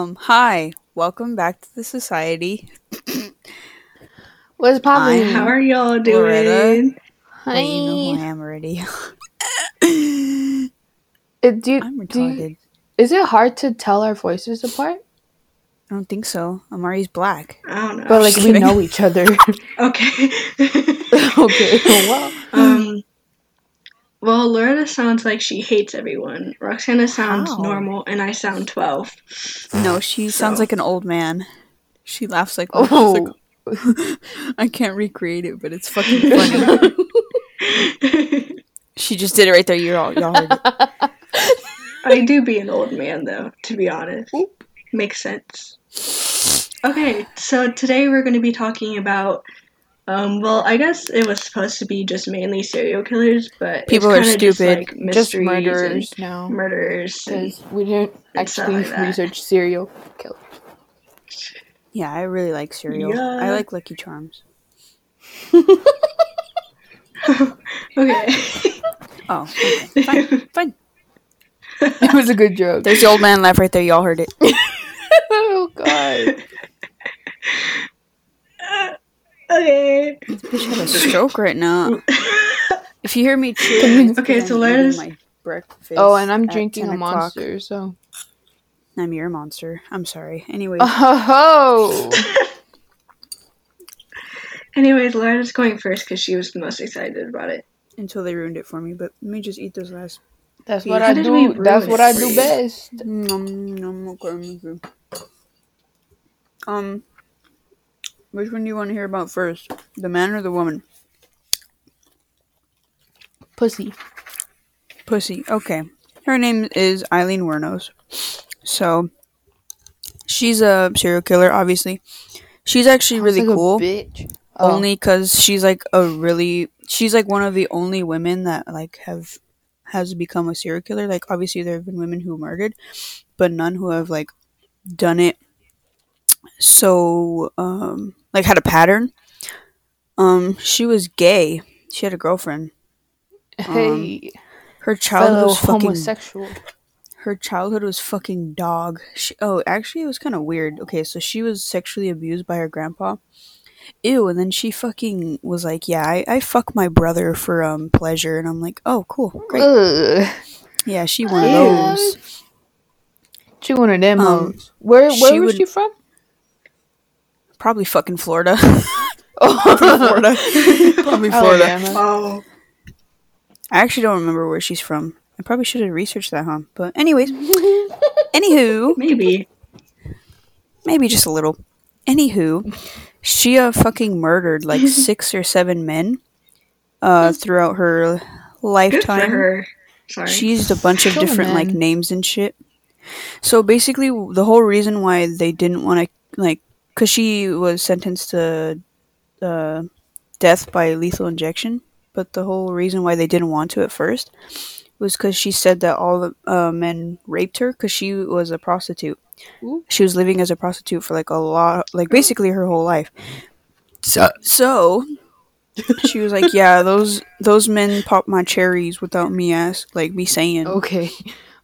Um, hi, welcome back to the society. What's poppin'? How are y'all Loretta. doing? Hi. Wait, you know who I am already. Uh, do, you- I'm do you- is it hard to tell our voices apart? I don't think so. Amari's black. I don't know. But like we know each other. okay. okay. Well, um. Well, Loretta sounds like she hates everyone. Roxana sounds How? normal, and I sound twelve. No, she sounds like an old man. She laughs like Oh. she's like- oh. I can't recreate it, but it's fucking funny. she just did it right there. You're all y'all heard it. I do be an old man, though. To be honest, makes sense. Okay, so today we're going to be talking about. Um, well, I guess it was supposed to be just mainly serial killers, but it's People are kinda just, stupid. like, just murderers and now. murderers. and- Because we didn't actually like that. research serial killers. Yeah, I really like cereal. Yeah. I like Lucky Charms. Okay. Oh, okay. fine, fine. It was a good joke. There's the old man laugh right there. Y'all heard it. oh god. Okay. Bitch had a stroke right now. If you hear me chewing, it's Okay, 'cause so I'm Lara's- eating my breakfast. Oh, and I'm drinking 10 a o'clock. monster, so. I'm your monster. I'm sorry. Anyway, Oh. Ho Anyways, Lara's going first because she was the most excited about it. until they ruined it for me. But let me just eat this last. That's How what I do. That's what I do best. Nom, nom, okay, okay. Um, which one do you want to hear about first? The man or the woman? Pussy. Pussy. Okay. Her name is Aileen Wuornos. So, she's a serial killer, obviously. She's actually really like a cool. bitch. Oh. Only because she's like a really. She's like one of the only women that like have has become a serial killer. Like obviously there have been women who murdered, but none who have like done it so um like had a pattern. Um she was gay. She had a girlfriend. Hey, Her childhood was fucking homosexual. her childhood was fucking dog. She, oh, actually, it was kind of weird. Okay, so she was sexually abused by her grandpa. Ew, and then she fucking was like, "Yeah, I, I fuck my brother for um pleasure," and I'm like, "Oh, cool, great." Ugh. Yeah, she one of those. She one of them Um. Where where she was would- she from? Probably fucking Florida. Oh, Florida. Probably Florida. Oh. I actually don't remember where she's from. I probably should have researched that, huh? But anyways, anywho, Maybe. maybe just a little. Anywho, she uh fucking murdered like six or seven men uh throughout her Good lifetime. for her. Sorry. She used a bunch of Kill different like names and shit. So basically, the whole reason why they didn't want to like, because she was sentenced to uh, death by lethal injection, but the whole reason why they didn't want to at first was because she said that all the uh, men raped her because she was a prostitute. Ooh. She was living as a prostitute for like a lot, like basically her whole life. So, so she was like, "Yeah, those those men popped my cherries without me ask, like me saying." Okay.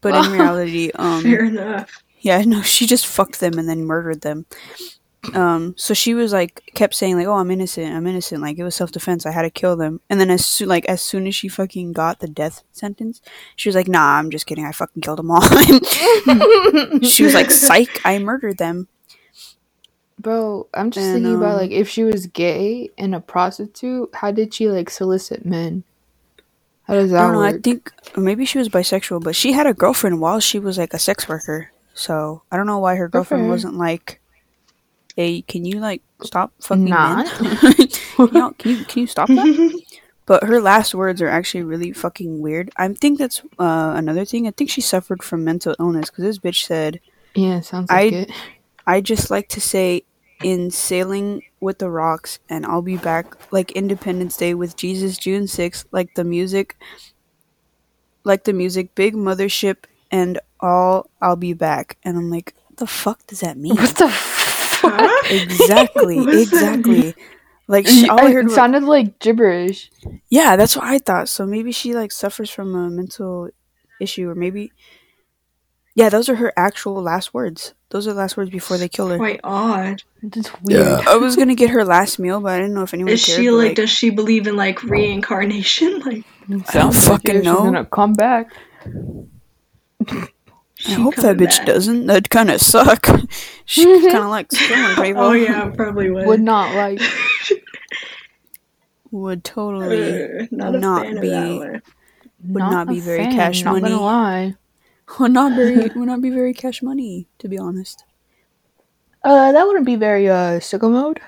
But in reality, um, Fair enough. yeah, no, she just fucked them and then murdered them. Um, so she was like, kept saying like, "Oh, I'm innocent, I'm innocent." Like it was self defense. I had to kill them. And then as soon, like, as soon as she fucking got the death sentence, she was like, "Nah, I'm just kidding. I fucking killed them all." she was like, "Psych, I murdered them." Bro, I'm just And, thinking about um, like if she was gay and a prostitute, how did she like solicit men? How does I that don't know. I think maybe she was bisexual, but she had a girlfriend while she was like a sex worker. So I don't know why her girlfriend her. wasn't like, "Hey, can you like stop fucking Not. men? you know, can you can you stop that?" But her last words are actually really fucking weird. I think that's uh, another thing. I think she suffered from mental illness because this bitch said, yeah, sounds like I- it. "I just like to say." In sailing with the rocks, and I'll be back like Independence Day with Jesus June 6th, like the music, like the music, big mothership, and all I'll be back. And I'm like, the fuck does that mean? What the fuck? Huh? exactly, What does that exactly. Like she, all I heard it was, sounded like gibberish. yeah, that's what I thought. So maybe she like suffers from a mental issue, or maybe Yeah, those are her actual last words. Those are the last words before they kill her. Quite odd. That's weird. Yeah. I was gonna get her last meal, but I didn't know if anyone Is cared. she but, like? Does she believe in like reincarnation? Like, Sounds fucking it. She's gonna come back. I hope that bitch back? doesn't. That'd kind of suck. she kind of likes killing people. Oh yeah, probably would. Would not like. Would totally Uh, not a not fan be- of that one. would not a be very fan, cash not money. gonna lie. would not very would not be very cash money. To be honest. Uh, that wouldn't be very uh sicko mode.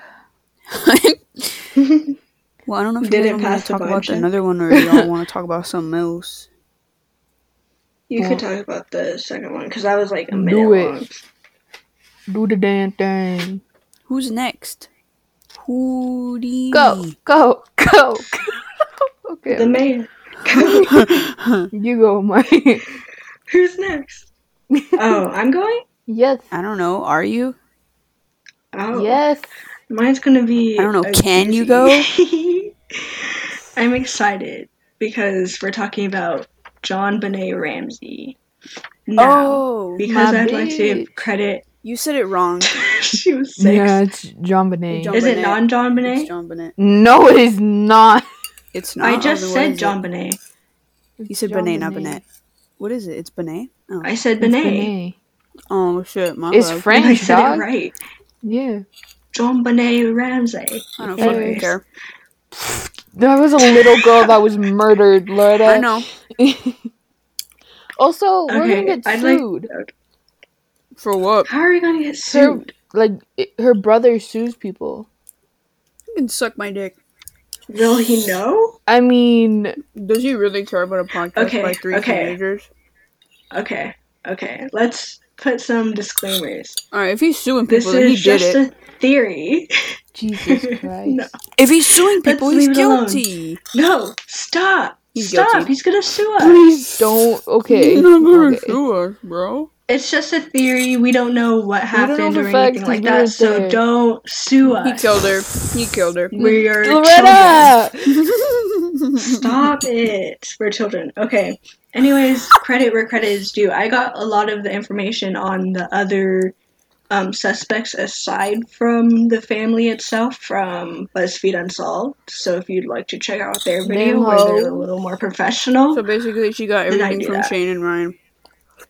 Well, I don't know if you Did guys want pass to talk about another one or y'all want to talk about something else. You Well- could talk about the second one because that was like a minute Do it. long. Do the damn thing. Who's next? Hootie. Go, go, go. okay, The main. you go, Mike. Who's next? oh, I'm going. yes, I don't know. Are you? Oh, yes. Mine's gonna be. I don't know, a can you go? I'm excited because we're talking about JonBenét Ramsey. Now, oh, because I'd like to give credit. you said it wrong. she was six. Yeah, it's John Bonet. John Is it non John It's Benet? John Bennett. No, it is not. It's not. I just then said is it? John Benet. You said John Benet, not Bonet. Bennett. What is it? It's Benet. Oh, I said It's Benet. Oh shit, my It's bad. And I said dog. it right. Yeah. JonBenét Ramsey. I don't Hey. fucking care. There was a little girl that was murdered, Loretta. I know. Also, we're gonna get I'd like- sued. For what? How are we gonna get Her, sued? like, it- her brother sues people. You can suck my dick. Will he know? I mean, Does he really care about a podcast Okay, by three okay. teenagers? Okay, okay. Let's put some disclaimers. All right, if he's suing This people, then he is did just it. a theory. Jesus Christ. No. If he's suing Let's people, he's leave it alone. guilty. No, stop. He's stop. guilty. He's gonna sue us. Please don't. Okay. He's not gonna okay. sue us, bro. It's just a theory. We don't know what don't know happened or anything like that. So there. don't sue us. He killed her. He killed her. We're children. Stop it. We're children. Okay. Anyways, credit where credit is due. I got a lot of the information on the other um, suspects aside from the family itself from BuzzFeed Unsolved. So if you'd like to check out their video Damn where they're a little more professional. So basically, she got everything from that. Shane and Ryan.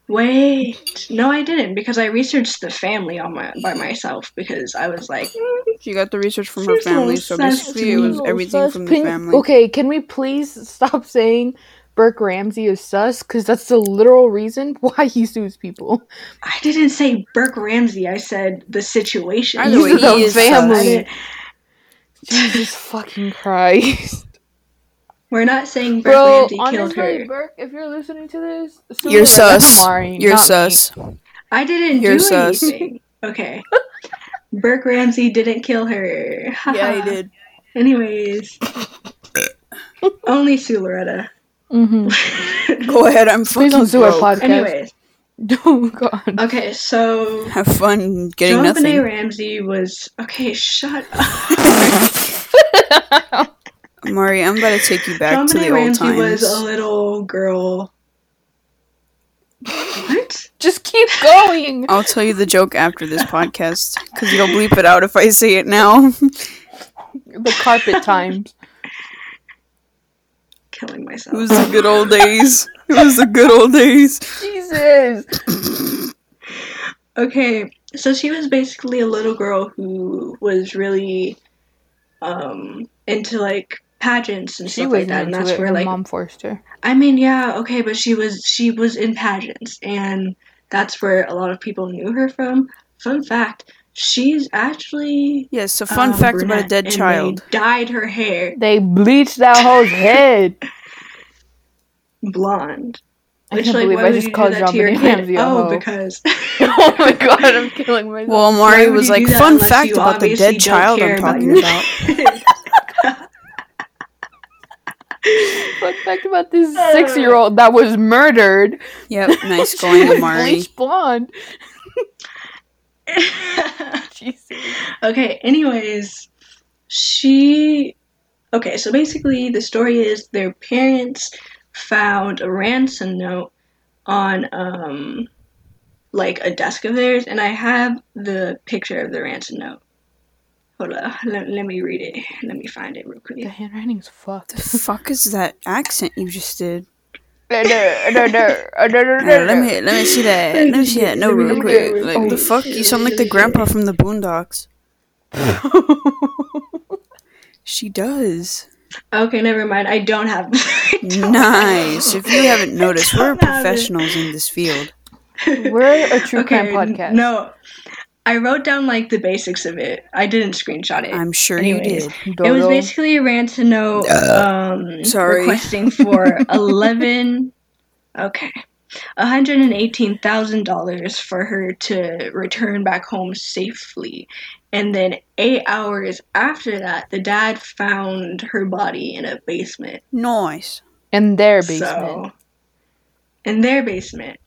Wait. No, I didn't because I researched the family on my by myself because I was like, mm, She got the research from her Seems a little family. So sus basically, to it was everything from the family. Okay, can we please stop saying Burke Ramsey is sus? Because that's the literal reason why he sues people. I didn't say Burke Ramsey. I said the situation. Either You way, the is family. I Jesus fucking Christ. We're not saying Burke Bro, Ramsey killed honestly, her. Burke, if you're listening to this, sue You're her. That's sus. Mari, You're not me. sus. I didn't You're do sus. anything. Okay. Burke Ramsey didn't kill her. Yeah, he did. Anyways. Only Sue Loretta. Mhm. Go ahead. I'm fucking Please don't sue our broke. podcast. Anyways. Oh god. Okay, so Have fun getting John nothing. Benet Ramsey was okay, shut up. Mari, I'm about to take you back John to Benet the old Ramsey times. was a little girl. What? Just keep going. I'll tell you the joke after this podcast because you'll bleep it out if I say it now. The carpet times. Killing myself. it was the good old days. It was the good old days. Jesus. Okay, so she was basically a little girl who was really um into like pageants and She stuff was like that, and that's it. where like mom forced her. I mean, yeah, okay, but she was she was in pageants, and that's where a lot of people knew her from. Fun fact: she's actually Yes, so fun um, fact about a dead and child. They dyed her hair They bleached that hoe's head. blonde. I Which, can't like, believe I just called that John to your Benet kid? Ramsey Oh, because oh my god, I'm killing myself. Well, Why Mari was like, fun fact about the dead child I'm talking your about. Fun fact about this six-year-old that was murdered. Yep, nice She going, was Mari. bleached blonde. Jesus. okay, anyways, she. Okay, so basically, the story is their parents found a ransom note on um like a desk of theirs, and I have the picture of the ransom note. Hold on, let, let me read it. Let me find it real quick. The quick. handwriting's fucked. The fuck is that accent you just did? Let me let me see that. Let me see that note real quick. get. Like Oh, the fuck, you sound like the grandpa from the Boondocks. She does. Okay, never mind. I don't have. Nice. If you haven't noticed, we're Don't have it. professionals in this field. We're a true okay, crime podcast. no. I wrote down like the basics of it. I didn't screenshot it. I'm sure Anyways. you did. It was basically a ransom note um, Sorry. requesting for eleven, okay, one hundred and eighteen thousand dollars for her to return back home safely, and then eight hours after that, the dad found her body in a basement. Nice. in their basement. So, in their basement.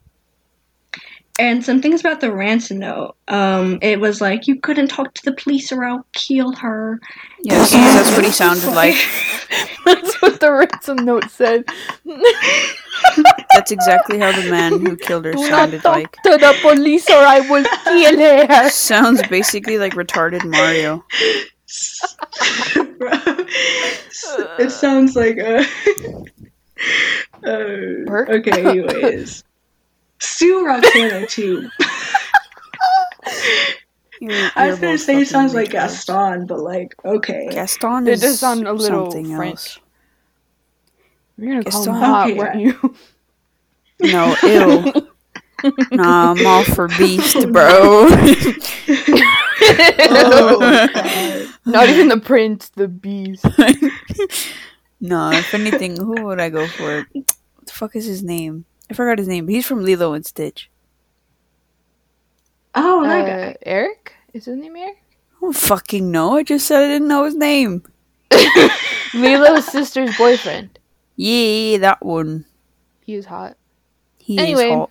And some things about the ransom note. Um, it was like you couldn't talk to the police or I'll kill her. Yes, that's what he sounded like. That's what the ransom note said. That's exactly how the man who killed her Do not sounded talk like. to the police or I will kill her. Sounds basically like retarded Mario. it sounds like a. uh, okay, anyways. Sue Roxana too. You're- I you're was gonna say it sounds fucking like. Gaston, but like okay. Gaston It is does sound a little something French. else. You're gonna call Gaston. him hot, Okay, weren't right. you? No, ill. nah, I'm all for beast, bro. Oh, God. Not even the prince, the beast. no, if anything, who would I go for? What the fuck is his name? I forgot his name. but He's from Lilo and Stitch. Oh, that Uh, guy. Eric? Is his name Eric? I don't fucking know. I just said I didn't know his name. Lilo's sister's boyfriend. Yeah, that one. He is hot. He Anyway. is hot.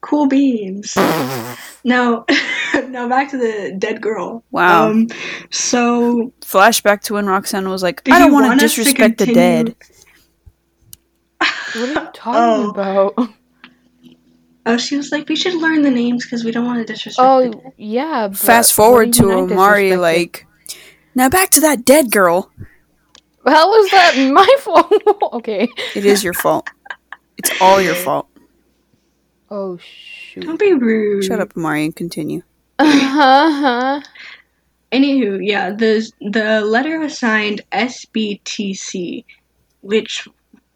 Cool beans. now, now back to the dead girl. Wow. Um, so Flashback to when Roxanne was like, I don't want want to us to disrespect the dead. What are you talking Oh. about? oh, she was like, we should learn the names because we don't want to disrespect. the dead." Oh, yeah. but Fast forward to mean I Amari, disrespected? like, now back to that dead girl. How was that my fault? okay. It is your fault. It's all your fault. Oh, shoot. Don't be rude. Shut up, Amari, and continue. Uh-huh. Anywho, yeah, the the letter was signed SBTC, which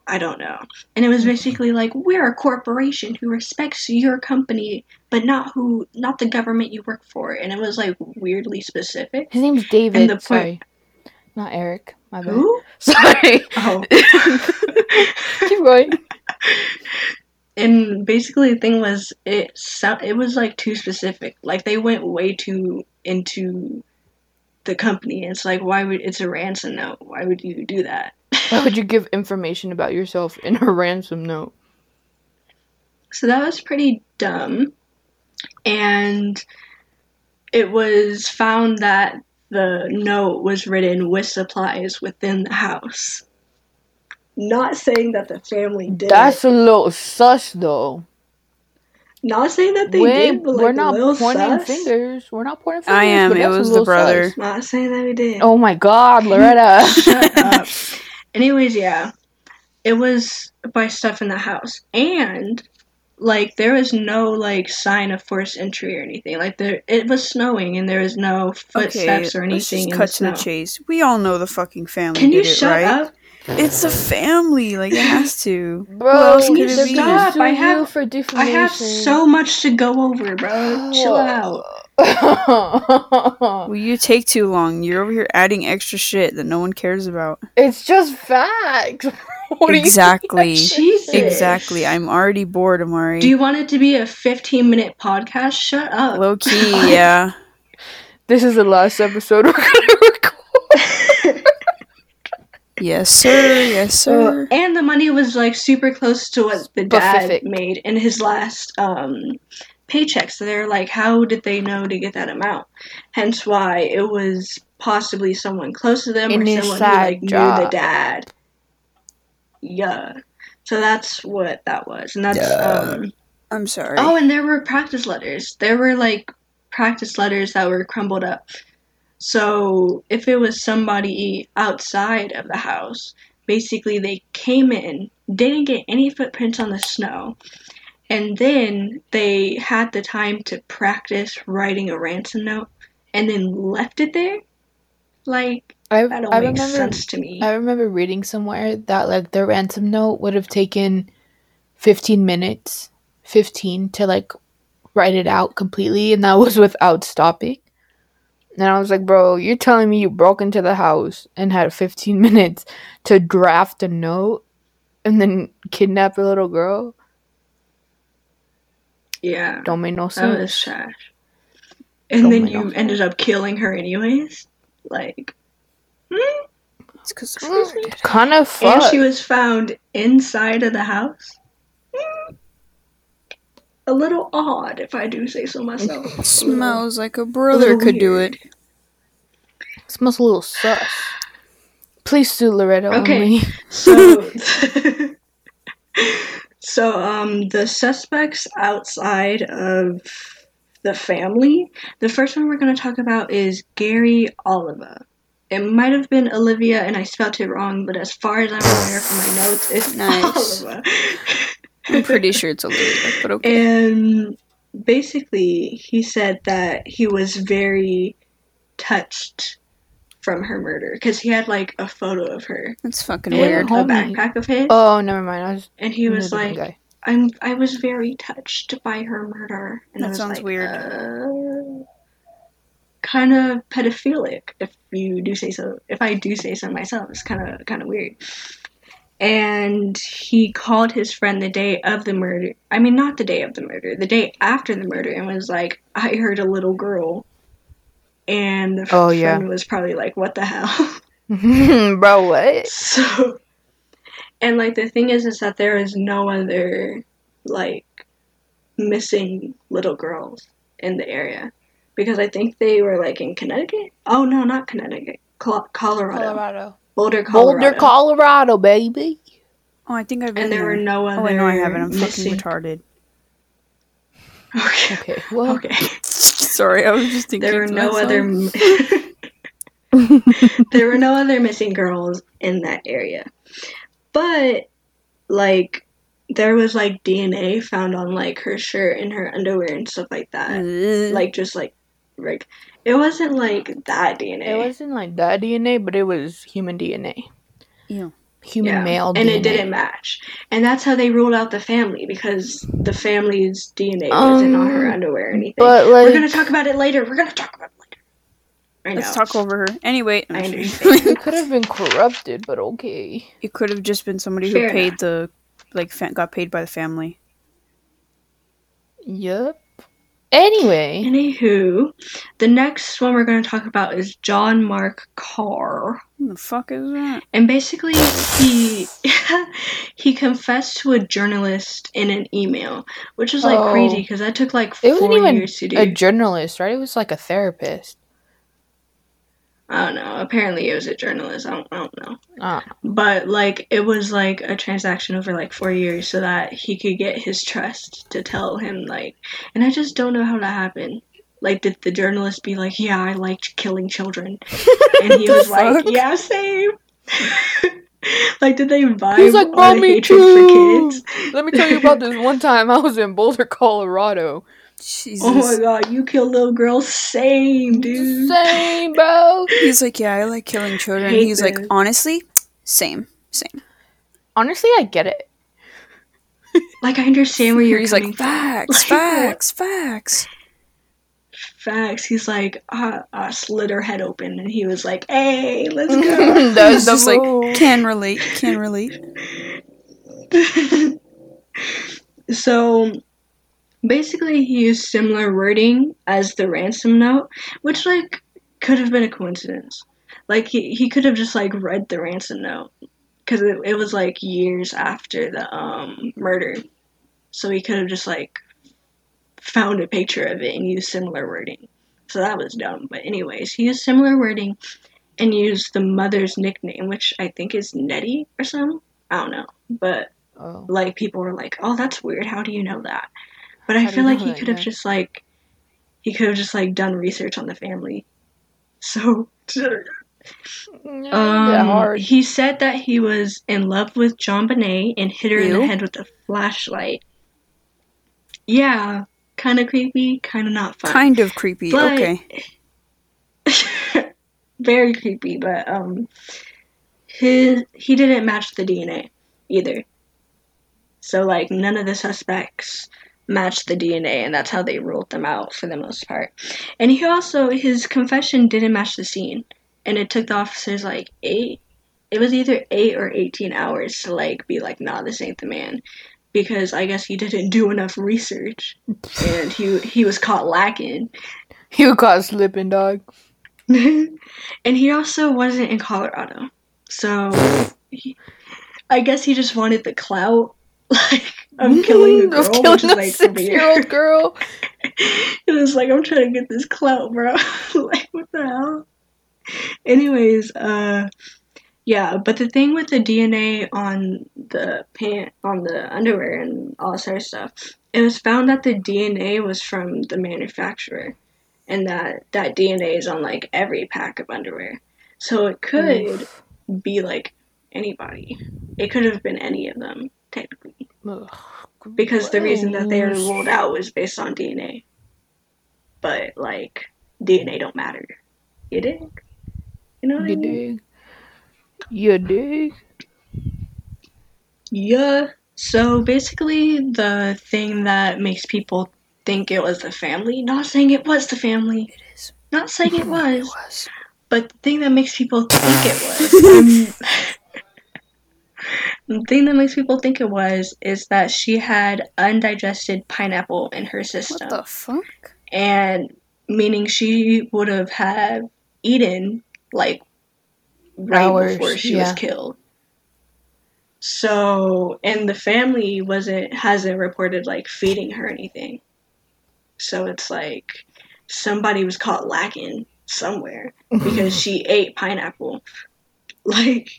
I don't know, and it was basically like we're a corporation who respects your company, but not who, not the government you work for, and it was like weirdly specific. His name's David. Point- Sorry. Not Eric. My bad. Who? Sorry. Oh. Keep going. and basically the thing was it it was like too specific like they went way too into the company it's like why would it's a ransom note why would you do that Why would you give information about yourself in a ransom note? so that was pretty dumb and it was found that the note was written with supplies within the house not saying that the family did That's a little sus, though. not saying that they we did but like we're not little pointing sus. fingers. We're not pointing fingers. I am. but It was the little brother. sus. not saying that we did Oh my God, Loretta. Shut up. Anyways, yeah. It was by stuff in the house. And like there was no like sign of forced entry or anything. Like there it was snowing and there was no footsteps or let's anything just in cut the to snow. the chase. We all know the fucking family Can you did it, shut right? up? It's a family. Like, it has to. Bro, else could the it be? Stop, I have- for I have so much to go over, bro. Chill oh. out. Well, you take too long. You're over here adding extra shit that no one cares about. it's just facts. What do you- exactly. Jesus. Exactly. I'm already bored, Amari. Do you want it to be a 15 minute podcast? Shut up. Low key, yeah. This is the last episode we're gonna record. Yes, sir. Yes, sir. and the money was like super close to what the dad Specific. made in his last um paycheck. So they're like, how did they know to get that amount? Hence why it was possibly someone close to them An or someone who inside like knew the dad. Yeah. So that's what that was, and that's Yeah. um I'm sorry. Oh, and there were practice letters. There were like practice letters that were crumbled up. So if it was somebody outside of the house, basically they came in, didn't get any footprints on the snow, and then they had the time to practice writing a ransom note and then left it there. Like I, that don't I make remember sense to me. I remember reading somewhere that like the ransom note would have taken 15 minutes, 15 to like write it out completely and that was without stopping. And I was like, "Bro, you're telling me you broke into the house and had 15 minutes to draft a note and then kidnap a little girl? Yeah, Don't that was trash. And Don't then you sense. ended up killing her anyways. Like, hmm? it's because Kind of and she was found inside of the house. Hmm. A little odd, if I do say so myself. it smells like a brother little could do weird. it. Smells a little sus. Please sue Loretta Okay. only. So, so um, the suspects outside of the family. The first one we're going to talk about is Gary Oliva. It might have been Olivia, and I spelled it wrong, but as far as I'm aware from my notes, it's Nice. Oliva. I'm pretty sure it's Olivia, but okay. And basically, he said that he was very touched from her murder because he had like a photo of her That's fucking weird. a backpack of his, Oh, never mind. I was and he was like, guy. "I'm I was very touched by her murder." And That sounds like, weird. Uh, kind of pedophilic, if you do say so. If I do say so myself, it's kind of kind of weird. And he called his friend the day of the murder. I mean, not the day of the murder, the day after the murder, and was like, "I heard a little girl." And the Oh, friend yeah. was probably like, "What the hell?" Bro, what? So, and like the thing is, is that there is no other like missing little girls in the area because I think they were like in Connecticut. Oh no, not Connecticut, Col- Colorado, Colorado. Boulder, Colorado. Boulder, Colorado, baby. Oh, I think I've been and there were no other. Oh, wait, no, I haven't. I'm missing. fucking retarded. Okay. Okay, well, Okay. Sorry, I was just thinking. There were no myself. other. there were no other missing girls in that area, but like there was like DNA found on like her shirt and her underwear and stuff like that. Ugh. like just like like it wasn't like that DNA. it wasn't like that DNA, but it was human DNA. Ew. Human Yeah, male and DNA. it didn't match, and that's how they ruled out the family because the family's DNA wasn't on her Um, underwear or anything. But We're gonna talk about it later. We're gonna talk about it later. I Let's know. talk over her. Anyway, I understand. it could have been corrupted, but okay. it could have just been somebody who paid enough. the like fa- got paid by the family. Yep. Anyway, Anywho, the next one we're gonna talk about is John Mark Karr. The fuck is that? And basically, he he confessed to a journalist in an email, which is like Oh. crazy because that took like it four wasn't even years to do. a journalist, right? It was like a therapist. I don't know. Apparently, it was a journalist. I don't, I don't know. Ah, But like, it was like a transaction over like four years, so that he could get his trust to tell him like. And I just don't know how that happened. Like, did the journalist be like, "Yeah, I liked killing children," and he The was like, fuck? "Yeah, same." like, did they vibe He's like, on "Bro, me hatred too." for kids? let me tell you about this one time I was in Boulder, Colorado. Jesus. Oh my god, you kill little girls, same dude. Same, bro. He's like, yeah, I like killing children. Hate He's like, honestly, same, same. Honestly, I get it. Like, I understand where you're He's coming like, from. facts, Like, facts, facts. Facts. He's like, uh, uh, slit her head open, and he was like, "Hey, let's go." That's He's the just like, can relate, can relate. so basically he used similar wording as the ransom note which like could have been a coincidence like he, he could have just like read the ransom note because it, it was like years after the um murder so he could have just like found a picture of it and used similar wording so that was dumb but anyways he used similar wording and used the mother's nickname which i think is nettie or something i don't know but Oh. like people were like, "Oh, that's weird. How do you know that?" But I do feel like he could have yeah? just like he could have just like done research on the family. So um, he said that he was in love with John Bonet and hit her in the head with a flashlight. Yeah, kind of creepy, kind of not fun. Kind of creepy. But- okay. Very creepy, but um, his he didn't match the DNA either. So like none of the suspects matched the DNA, and that's how they ruled them out for the most part. And he also his confession didn't match the scene, and it took the officers like eight. It was either eight or eighteen hours to like be like, nah, this ain't the man, because I guess he didn't do enough research, and he he was caught lacking. You caught slipping, dog. and he also wasn't in Colorado. So he, I guess he just wanted the clout. Like, I'm killing the girl, Of which killing is a like six-year-old girl. it was like, I'm trying to get this clout, bro. like, what the hell? Anyways, uh, yeah, but the thing with the DNA on the pant, on the underwear and all that sort of stuff, it was found that the DNA was from the manufacturer, and that that DNA is on like every pack of underwear. So it could be like anybody. It could have been any of them, technically. Ugh, Because the reason that they are gross. ruled out was based on DNA. But like DNA don't matter. You dig? You know what I mean? dig? You dig? Yeah. So basically the thing that makes people think it was the family, not saying it was the family. It is. Not saying it It was. was. But the thing that makes people think it was, um, the thing that makes people think it was is that she had undigested pineapple in her system, What the fuck? and meaning she would have had eaten like right Hours, before she yeah. was killed. So, and the family wasn't hasn't reported like feeding her anything. So it's like somebody was caught lacking somewhere because she ate pineapple. Like,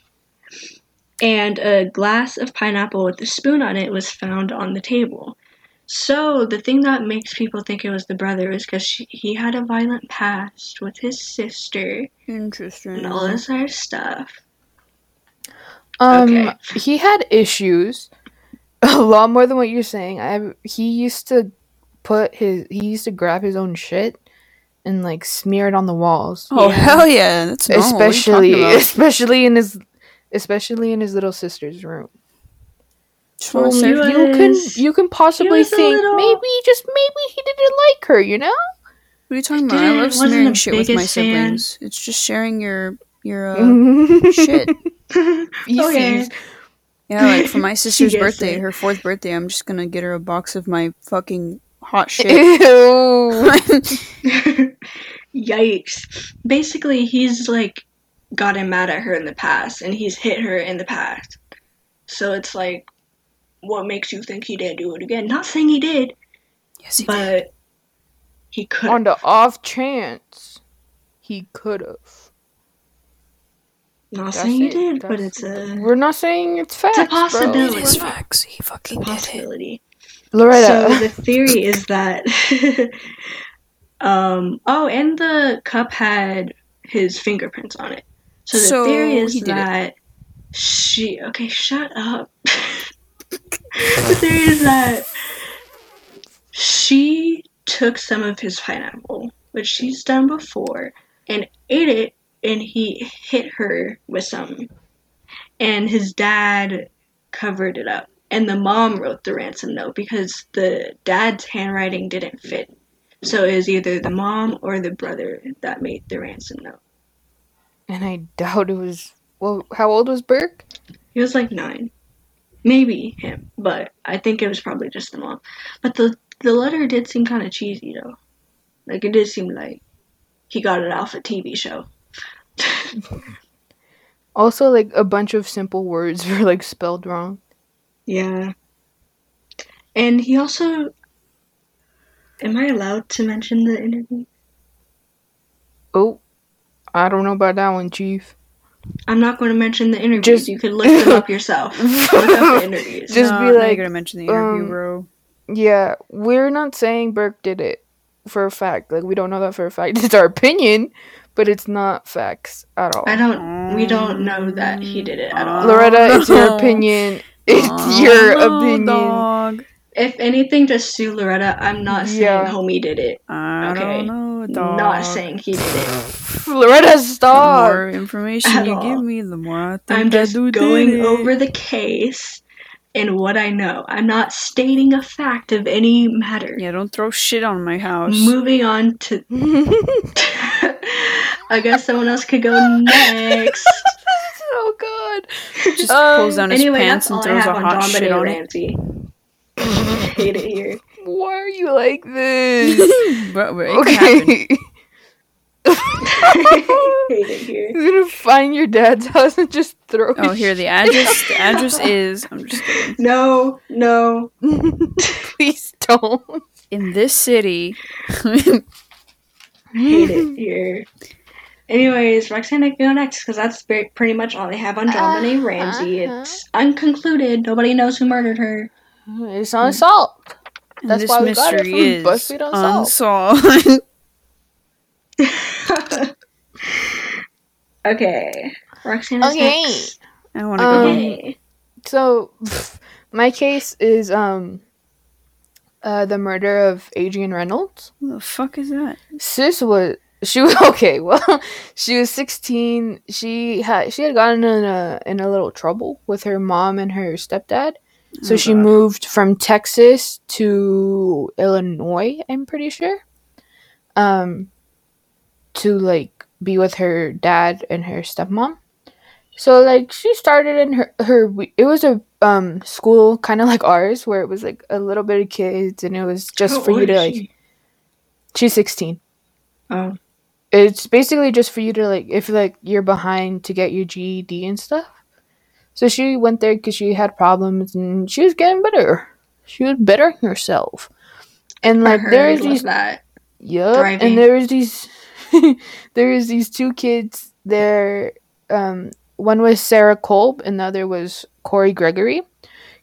and a glass of pineapple with a spoon on it was found on the table. So the thing that makes people think it was the brother is because he had a violent past with his sister Interesting. and all this other stuff. Um, Okay. he had issues, a lot more than what you're saying. I he used to put his he used to grab his own shit and like smear it on the walls. Oh Yeah. hell yeah, that's normal. What are you especially especially in his especially in his little sister's room. Just Well, say- you, can you can possibly think little- maybe just maybe he didn't like her, you know? What are you talking about? I love wasn't smearing the shit with my biggest fan. siblings. It's just sharing your your uh, shit. okay. Yeah, like for my sister's birthday, it. her fourth birthday, I'm just gonna get her a box of my fucking hot shit. Ew. Yikes. Basically, he's like gotten mad at her in the past and he's hit her in the past. So it's like, what makes you think he didn't do it again? Not saying he did, yes, he did. but he could. On the off chance he could have. Not That's saying he it. did, but it's a, We're not saying it's facts. a bro. possibility. It is facts. He it's a fucking did it. possibility. Loretta. So the theory is that, um, oh, and the cup had his fingerprints on it. So the So, theory is he did it. that she. Okay, shut up. the theory is that she took some of his pineapple, which she's done before, and ate it, and he hit her with some. And his dad covered it up. And the mom wrote the ransom note because the dad's handwriting didn't fit. So it was either the mom or the brother that made the ransom note. and I doubt it was. Well, how old was Burke? He was like nine. Maybe him, but I think it was probably just the mom. But the the letter did seem kind of cheesy though. Like it did seem like he got it off a TV show. Also, like a bunch of simple words were like spelled wrong. Yeah. And he also. Am I allowed to mention the interview? Oh, I don't know about that one, Chief. I'm not going to mention the interviews. Just- you can look them up yourself. look up the interviews. Just no, be now you're like, gonna mention the interview, um, bro. Yeah, we're not saying Burke did it for a fact. Like we don't know that for a fact. It's our opinion, but it's not facts at all. I don't. We don't know that he did it at all. Loretta, it's your opinion. It's Oh, your no, opinion. dog. If anything, just sue Loretta. I'm not saying Yeah. homie did it. I Okay. Dog. Not saying he did it. Loretta, The stop. more information At you all. give me, the more I think I'm just dude going over the case and what I know. I'm not stating a fact of any matter. Yeah, don't throw shit on my house. Moving on to. I guess someone else could go next. oh God. Just Um, pulls down his anyway, pants and throws a hot shit on. Ramsey. Hate it here. Why are you like this? but, but it can happen. okay. Hate it here. He's gonna find your dad's house and just throw. Oh, his here the address. The address is. I'm just kidding. No, no. Please don't. In this city. Hate it here. Anyways, Roxanne, I go next because that's very, pretty much all they have on JonBenét Ramsey. Uh-huh. It's unconcluded. Nobody knows who murdered her. It's unsolved. And That's this why we got it mystery from is BuzzFeed Unsolved. unsolved. okay. Roxanne Okay. next. I want to go. Um, Okay. So, my case is um, uh, the murder of Adrian Reynolds. Who the fuck is that? Sis was she was okay. Well, she was sixteen. She had she had gotten in a in a little trouble with her mom and her stepdad. So Oh, she God. moved from Texas to Illinois. I'm pretty sure. Um, to like be with her dad and her stepmom. So like she started in her her it was a um school kind of like ours where it was like a little bit of kids and it was just How for you to like she? she's 16 Oh. it's basically just for you to like if like you're behind to get your GED and stuff. So she went there because she had problems and she was getting better. She was bettering herself. And like I there's of these that. Yup. Thriving. And there is these there was these two kids there. Um one was Sarah Kolb and the other was Corey Gregory.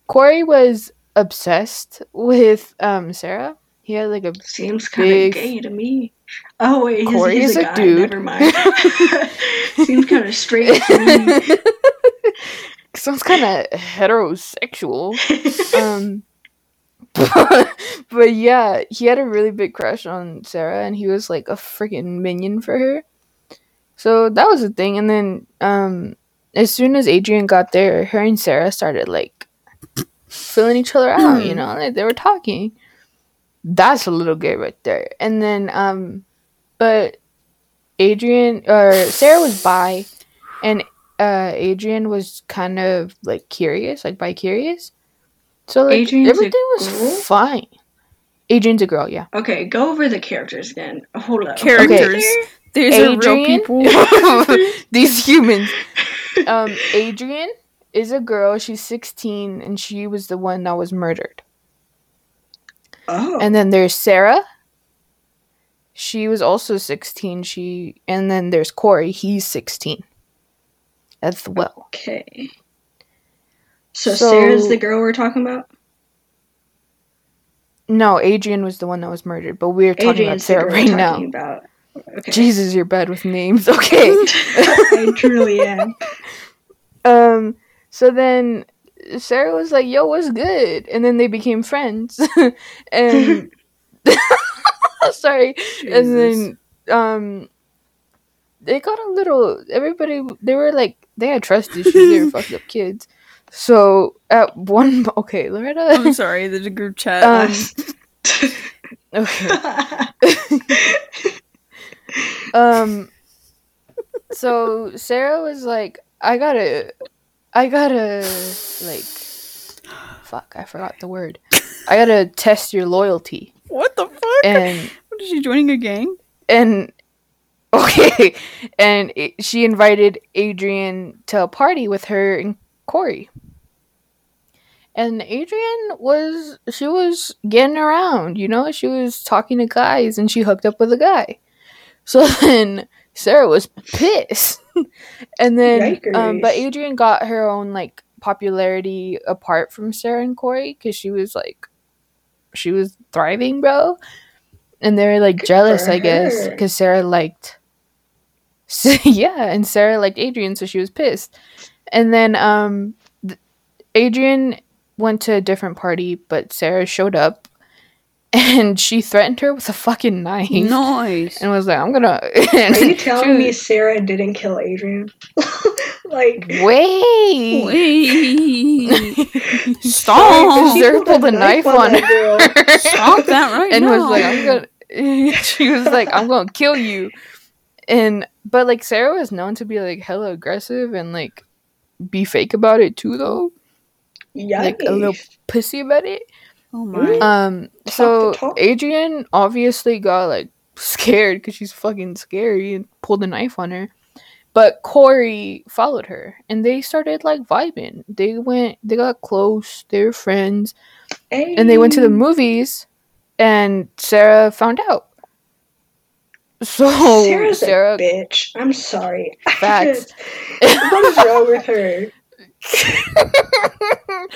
Corey was obsessed with um Sarah. He had like a Seems kind of gay to me. Oh wait, he's, Corey he's is a, a guy. dude. Never mind. Seems kind of straight to me. sounds kind of heterosexual. um but, but yeah he had a really big crush on sarah and he was like a freaking minion for her. So that was the thing. And then um as soon as adrian got there her and sarah started like filling each other out you know like they were talking. That's a little gay right there. And then um but adrian or sarah was bi and uh Adrian was kind of like curious, like bi curious. So like Adrian's everything was girl? fine. Adrian's a girl, yeah. Okay, go over the characters again. Hold up. Characters. These are real people. These humans. Um Adrian is a girl, she's 16 and she was the one that was murdered. Oh. And then there's Sarah. She was also 16. She and then there's Corey, he's 16 as well. okay. So, So- Sarah's the girl we're talking about? No, Adrian was the one that was murdered, but we're talking Adrian's about Sarah right now. talking about. Okay. Jesus, you're bad with names. Okay. I truly am. um. So then Sarah was like, "Yo, what's good?" And then they became friends. and sorry. And then um, they got a little. Everybody, they were like, they had trust issues. they were fucked up kids. So at one, okay, Loretta. I'm sorry, there's a group chat. Um, okay. um so sarah was like i gotta i gotta like fuck i forgot the word i gotta test your loyalty what the fuck? and what is she joining a gang? and okay. And it, she invited adrian to a party with her and corey. And adrian was she was getting around you know? She was talking to guys and she hooked up with a guy. So then sarah was pissed. And then um, but adrian got her own like popularity apart from sarah and corey because she was like she was thriving, bro. And they were like Good jealous, I guess, because Sarah liked. yeah, and Sarah liked Adrian, so she was pissed. And then um, th- Adrian went to a different party, but Sarah showed up, and she threatened her with a fucking knife. Nice. And was like, "I'm gonna." Are you telling me Sarah didn't kill Adrian? like, Wait. Wait. sorry, Stop. she Sarah pulled a knife on that girl. Stop that right and now. was like, "I'm gonna." she was like, "I'm gonna kill you," and but like Sarah was known to be like hella aggressive and like be fake about it too, though, like a little Yikes. pussy about it. Oh my. Um, so. Adrian obviously got like scared because she's fucking scary and pulled a knife on her. But Corey followed her and they started like vibing. They went, they got close, they were friends, and they went to the movies and Sarah found out. So Sarah's Sarah a bitch. I'm sorry. Facts. what is wrong with her?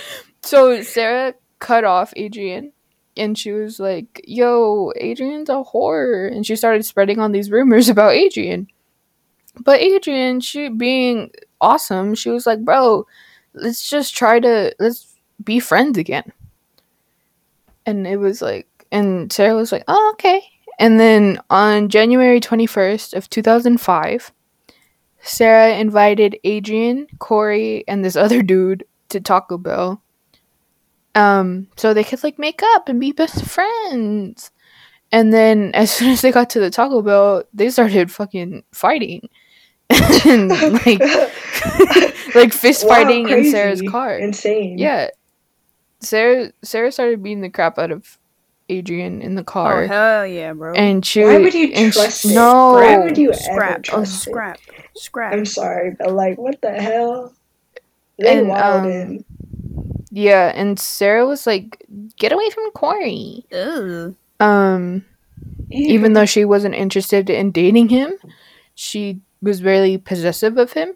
so Sarah cut off Adrian and she was like, Yo, Adrian's a whore and she started spreading on these rumors about Adrian. But Adrian, she being awesome, she was like, Bro, let's just try to let's be friends again. And it was like and Sarah was like, Oh, okay. And then on January 21st of 2005, Sarah invited Adrian, Corey, and this other dude to Taco Bell. Um, so they could like make up and be best friends. And then as soon as they got to the Taco Bell, they started fucking fighting. and like like fist Wow, fighting in. Sarah's car. Insane. Yeah. Sarah Sarah started beating the crap out of Adrian in the car. oh car. hell yeah, bro. and she Why would you and she- it? No. Why would you ever scrap. Oh, trust it? scrap. Scrap. I'm sorry, but like, what the hell? They And, wild um, in. Yeah, and Sarah was like, "Get away from Corey." Ugh. Um, even though she wasn't interested in dating him, she was very possessive of him.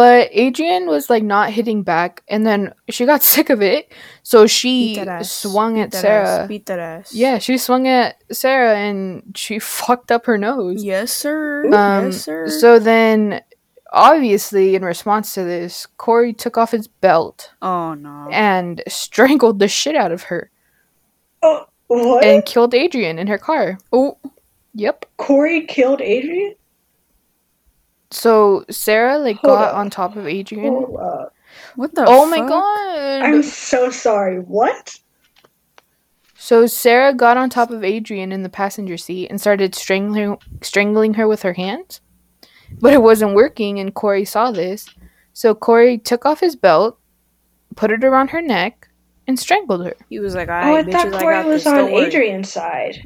But Adrian was like not hitting back, and then she got sick of it, so she Beat that ass. swung Beat at Sarah. Ass. Beat that ass. Yeah, she swung at Sarah, and she fucked up her nose. Yes, sir. Um, yes, sir. So then, obviously, in response to this, Corey took off his belt oh no. and strangled the shit out of her oh, what? and killed Adrian in her car. Oh. Yep. Corey killed Adrian? So Sarah like Hold got up. on top of Adrian. What the? Oh my god. I'm so sorry. What? So Sarah got on top of Adrian in the passenger seat and started strangling strangling her with her hands. But it wasn't working and Corey saw this. So Corey took off his belt, put it around her neck, and strangled her. He was like, Oh, "I I bitches, thought I Corey got was this. on Adrian's side.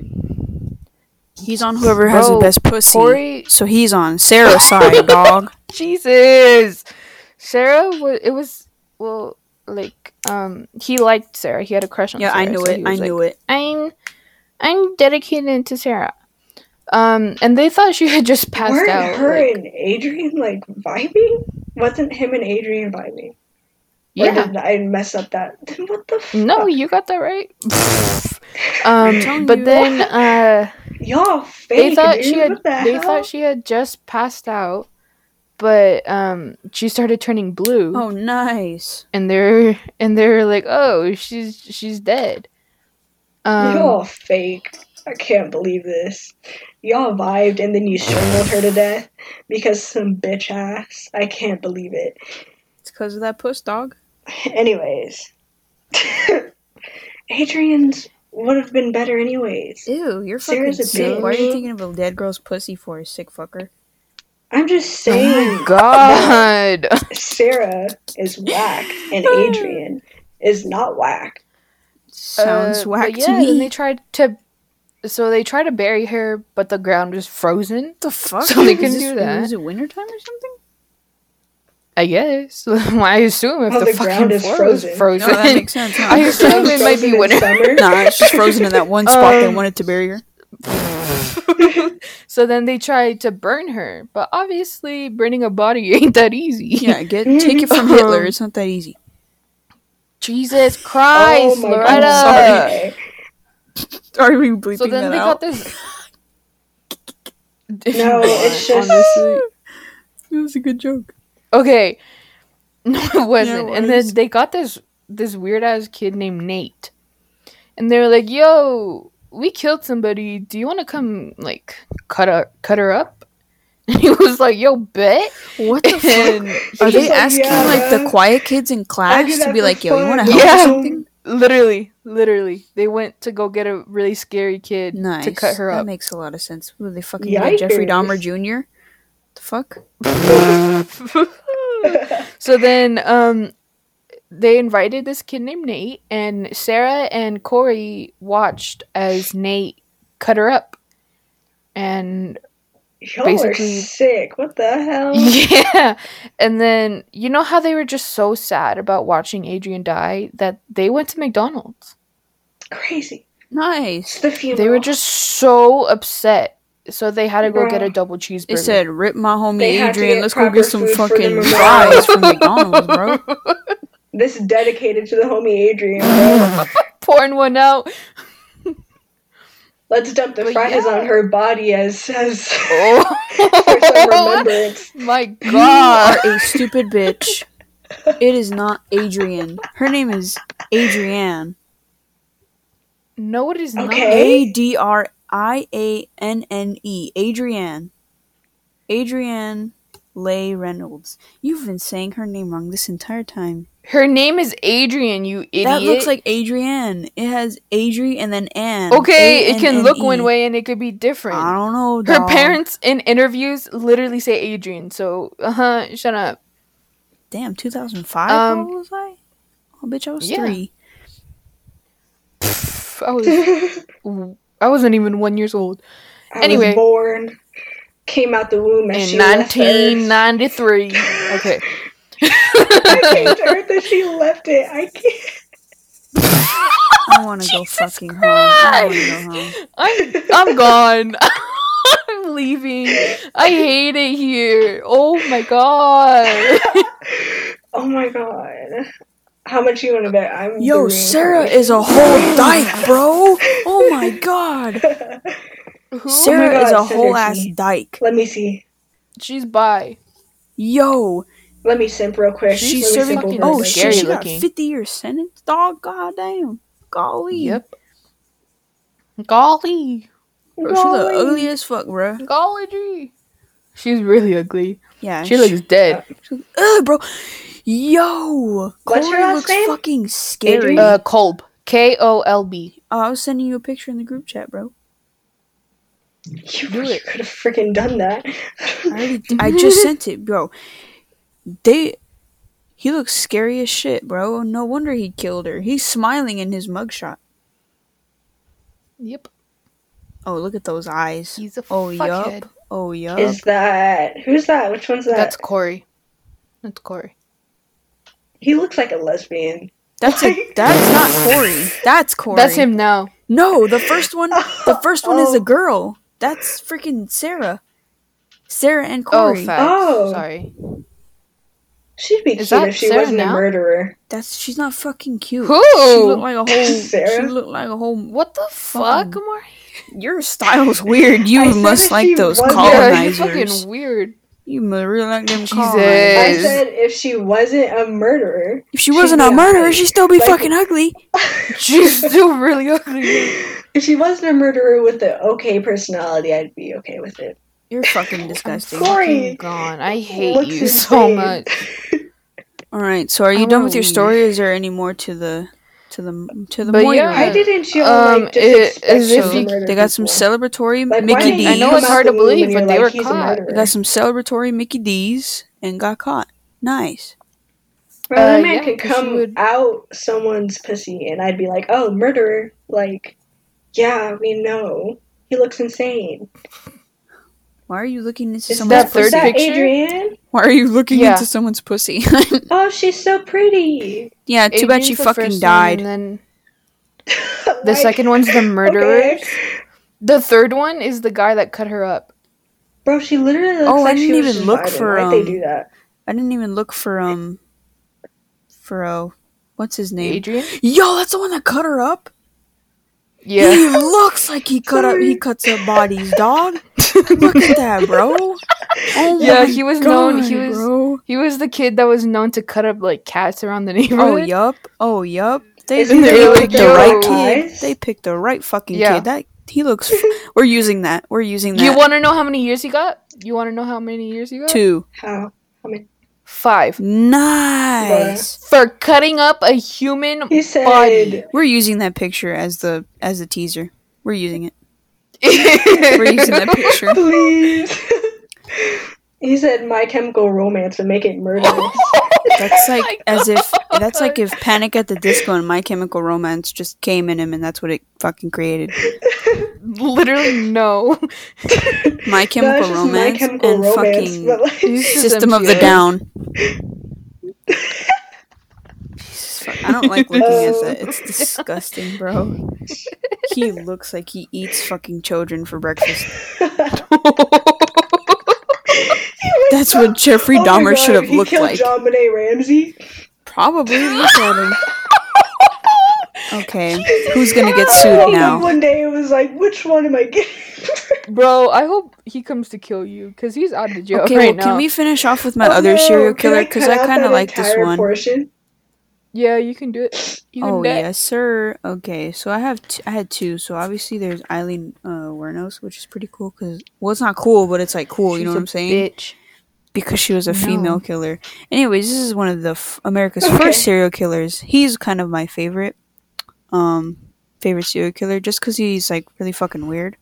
He's on whoever has Bro, the best pussy. Corey So he's on Sarah's side, dog. Jesus. Sarah was it was well like um he liked Sarah. He had a crush on Yeah, Sarah. I knew so it. I was knew like, it. I'm I'm dedicated to Sarah. Um and they thought she had just passed Weren't out. her like- and Adrian like vibing? Wasn't him and Adrian vibing? Or yeah. did I mess up that? What the fuck? No, you got that right. um but you. then uh Y'all fake. they thought dude. she had what the they hell? thought she had just passed out but um she started turning blue Oh, nice. and they're and they're like oh she's she's dead um Y'all fake. I can't believe this. Y'all vibed and then you strangled her to death because some bitch ass. I can't believe it. It's because of that puss, dog. Anyways. Adrian's would have been better anyways. Ew, you're fucking Sarah's a sick. Why are you thinking of a dead girl's pussy for, you sick fucker? I'm just saying oh my god Sarah is whack and Adrian is not whack. Sounds Uh, whack but yeah, to then me. they tried to so they tried to bury her but the ground was frozen the fuck? So they Is couldn't this- do that. Is it wintertime or something? I guess i assume if Oh, the, the fucking ground is floor frozen. was frozen No, that makes sense. I assume it might be winter nah, it's just frozen in that one spot they Um, wanted to bury her. so then they tried to burn her but obviously burning a body ain't that easy Yeah, get take it from Hitler. Um, It's not that easy. Jesus Christ, oh Loretta. God. Okay. Are we bleeping So then that they out? got this. No, it's just- honestly. It was a good joke. Okay. No, it wasn't. it and then they got this this weird ass kid named Nate. And they were like, "Yo, we killed somebody. Do you want to come like cut her cut her up?" And he was like, "Yo, bet." What the fuck? Are they like, asking "Yeah, like the quiet kids in class to be for like, "Yo, you want to help Yeah. or something?" literally, literally, they went to go get a really scary kid Nice. to cut her up. that makes a lot of sense. Were they fucking get Jeffrey Dahmer Jr.? The fuck? so then um they invited this kid named Nate and Sarah and Corey watched as Nate cut her up. And Y'all Basically- sick. What the hell? yeah. And then you know how they were just so sad about watching Adrian die that they went to McDonald's. Crazy. Nice. It's the funeral. They were just so upset. So they had to go Bruh. get a double cheeseburger. They said, "Rip my homie They had to Adrian. get Let's go proper get some food for fucking memorial." fries from McDonald's, bro." This is dedicated to the homie Adrian. Bro. pouring one out. Let's dump the But fries yeah. on her body as as oh. for Oh some remembrance. my You god. are a stupid bitch. It is not Adrian. Her name is Adrienne. No, it is not. Okay. A D R I A N N E. Adrienne. Adrienne Leigh Reynolds. You've been saying her name wrong this entire time. Her name is Adrian, you idiot. That looks like Adrienne. It has Adri and then Ann. Okay, it can look one way and it could be different. I don't know. Her parents in interviews literally say Adrian, so uh huh, shut up. Damn, 2005? Um, How old was I? Oh, bitch, I was yeah. three. I was I wasn't even one years old. I Anyway. was born, came out the womb and In she left Earth. nineteen ninety three. Okay. I came to Earth and she left it. I can't. I want to go fucking home. I want to go home. I'm I'm gone. I'm leaving. I hate it here. Oh my god. Oh my god. How much you want to bet? I'm Yo, Sarah is a whole dyke, bro. Oh my god. Who? Sarah oh God, is a whole to ass me. dyke. Let me see. She's bi. Yo, Let me simp real quick. She's she's serving. fucking Oh this. scary shit, she got 50 year sentence, dog. God damn. Golly. Yep. Golly. Bro, she look ugly as fuck, bro. Golly gee. She's really ugly. Yeah. She looks dead. Uh, ugh, bro. Yo, What's your Corey last looks name? fucking scary. Adrian? Uh Kolb. K O L B. Oh, was sending you a picture in the group chat, bro. You, Do you it. could have freaking done that. I I just sent it, bro. They, he looks scary as shit, bro. No wonder he killed her. He's smiling in his mugshot. Yep. Oh, look at those eyes. He's a Oh, yup. fuckhead. Oh, yup. Is that who's that? Which one's that? That's Corey. That's Corey. He looks like a lesbian. That's a, that's not Corey. That's Corey. That's him now. No, the first one. The first one is Oh. a girl. That's freaking Sarah. Sarah and Oh, Corey. facts. Oh. Sorry. She'd be Is cute if she Sarah wasn't a murderer. That's she's not fucking cute. Who? She looked like a whole. Sarah? She looked like a whole. What the fuck, Fucking- Amari? Your style's weird. You must like those wasn't- Yeah, you're fucking weird. You mu- really like them Jesus. I said if she wasn't a murderer. If she wasn't a murderer, alright. she'd still be Like- fucking ugly. She's still really ugly. If she wasn't a murderer with an okay personality, I'd be okay with it. You're fucking disgusting. Corey Fucking gone. I hate looks you so much. All right, so are you I done with your oh. story? Is there any more to the to the to the But Moira? yeah, Why didn't you Um, like just it- as if you- They got some people? celebratory Like, Mickey didn't D's. I know it's hard to believe, but they like, were caught." They got some celebratory Mickey D's and got caught. Nice. Bro, Uh, that man yeah, could 'cause she come would- out someone's pussy, and I'd be like, "Oh, murderer!" Like, yeah, we know he looks insane. Why are you looking into Is someone's that that, third is that picture? Adrienne? Why are you looking Yeah. into someone's pussy? Oh, she's so pretty. yeah, too bad she fucking first one, died. and then the Like, second one's the murderers. okay. The third one is the guy that cut her up. Bro, she literally looks Oh, I like she didn't was even look for, Why'd they um, do that? I didn't even look for um for uh what's his name? Adrian. Yo, that's the one that cut her up. He looks like he cut up. He cuts up bodies, dog. Look at that, bro. Oh Yeah, my he was known- he was- Bro. He was the kid that was known to cut up like cats around the Oh neighborhood. yup. Oh yup. They, Isn't they there, like, picked the yellow right kid. eyes? They picked the right fucking Yeah. kid. That he looks. F- we're using that. We're using that. You want to know how many years he got? You want to know how many years he got? two. How? How many? Five. Nice. For cutting up a human He said. body. We're using that picture as the as the teaser. We're using it. We're using that picture. Please. he said My Chemical Romance and make it murderous. That's like oh my as if that's like if Panic at the Disco and My Chemical Romance just came in him and that's what it fucking created. Literally no. My Chemical it's just Romance My Chemical and Romance, fucking like, System of the Down. Jesus, I don't like looking at that. It's oh. disgusting, bro. He looks like he eats fucking children for breakfast. That's what Jeffrey Oh Dahmer God, should have he looked killed like. John Benet Ramsey. Probably. Look at him. Okay, who's gonna get I sued woke now? One day it was like, which one am I getting? Bro, I hope he comes to kill you because he's out of jail Okay, right well, now. can we finish off with my Oh, other no, serial killer? Because cut I kind of like this one. Portion? Yeah, you can do it. You can Oh bet. yes, sir. Okay, so I have t- I had two. So obviously there's Aileen uh, Wuornos, which is pretty cool because well, it's not cool, but it's like cool. you know what a I'm saying? Bitch. Because she was a No. female killer. Anyways, this is one of the f- America's Okay. first serial killers. He's kind of my favorite, um, favorite serial killer, just because he's like really fucking weird.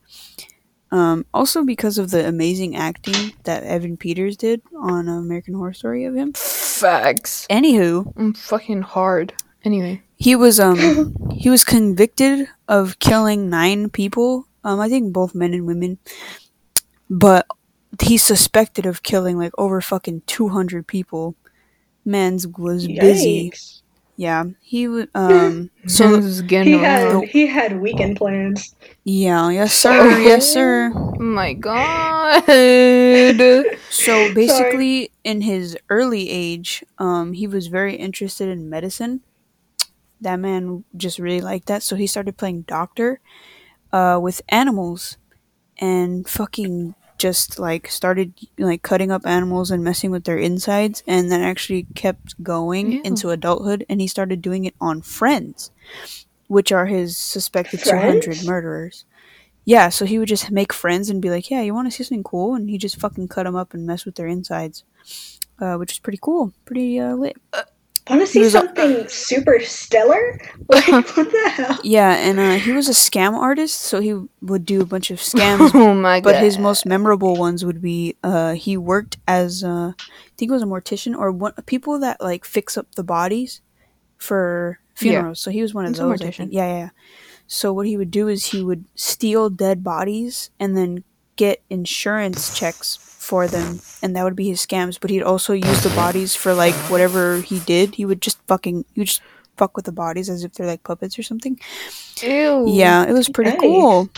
Um, also because of the amazing acting that Evan Peters did on American Horror Story of him. Facts. Anywho, I'm fucking hard. Anyway. he was um he was convicted of killing nine people um i think both men and women but he's suspected of killing like over fucking 200 people man's was busy yeah he was um so So this is He had around. he had weekend plans. yeah yes sir yes sir Oh my god. so basically in his early age um he was very interested in medicine that man just really liked that so he started playing doctor uh with animals and fucking just like started like cutting up animals and messing with their insides and then actually kept going Ew. into adulthood and he started doing it on friends which are his suspected 200 murderers. Yeah so he would just make friends and be like yeah you want to see something cool? And he just fucking cut them up and mess with their insides uh, which is pretty cool pretty uh, lit Want to see was a- something super stellar? Like what the hell? yeah and uh, he was a scam artist so he would do a bunch of scams oh my god. but his most memorable ones would be uh he worked as uh I think it was a mortician or one people that like fix up the bodies for funerals. So he was one of He's those. I mortician. think. Yeah, yeah, yeah. So what he would do is he would steal dead bodies and then get insurance checks for them and that would be his scams but he'd also use the bodies for like whatever he did he would just fucking he would just fuck with the bodies as if they're like puppets or something Ew. yeah it was pretty Nice. cool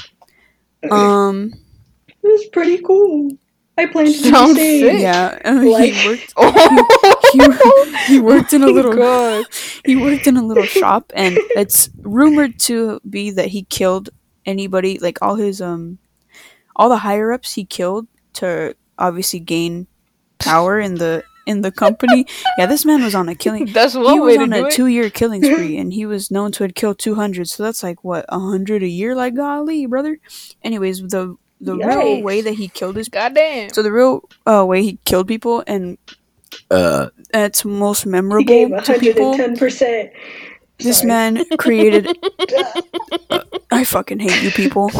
um It was pretty cool. I plan to do the Sounds sick. yeah Like- he worked Oh, he, he worked in a little God. he worked in a little shop and it's rumored to be that he killed anybody like all his um all the higher ups he killed to obviously gain power in the in the company yeah this man was on a killing That's he one was way to on do a two year killing spree and he was known to have killed 200 so that's like what 100 a year like golly brother anyways the the real way that he killed his Goddamn. so the real uh, way he killed people and uh it's most He memorable gave to people 110%. this man created. I fucking hate you people.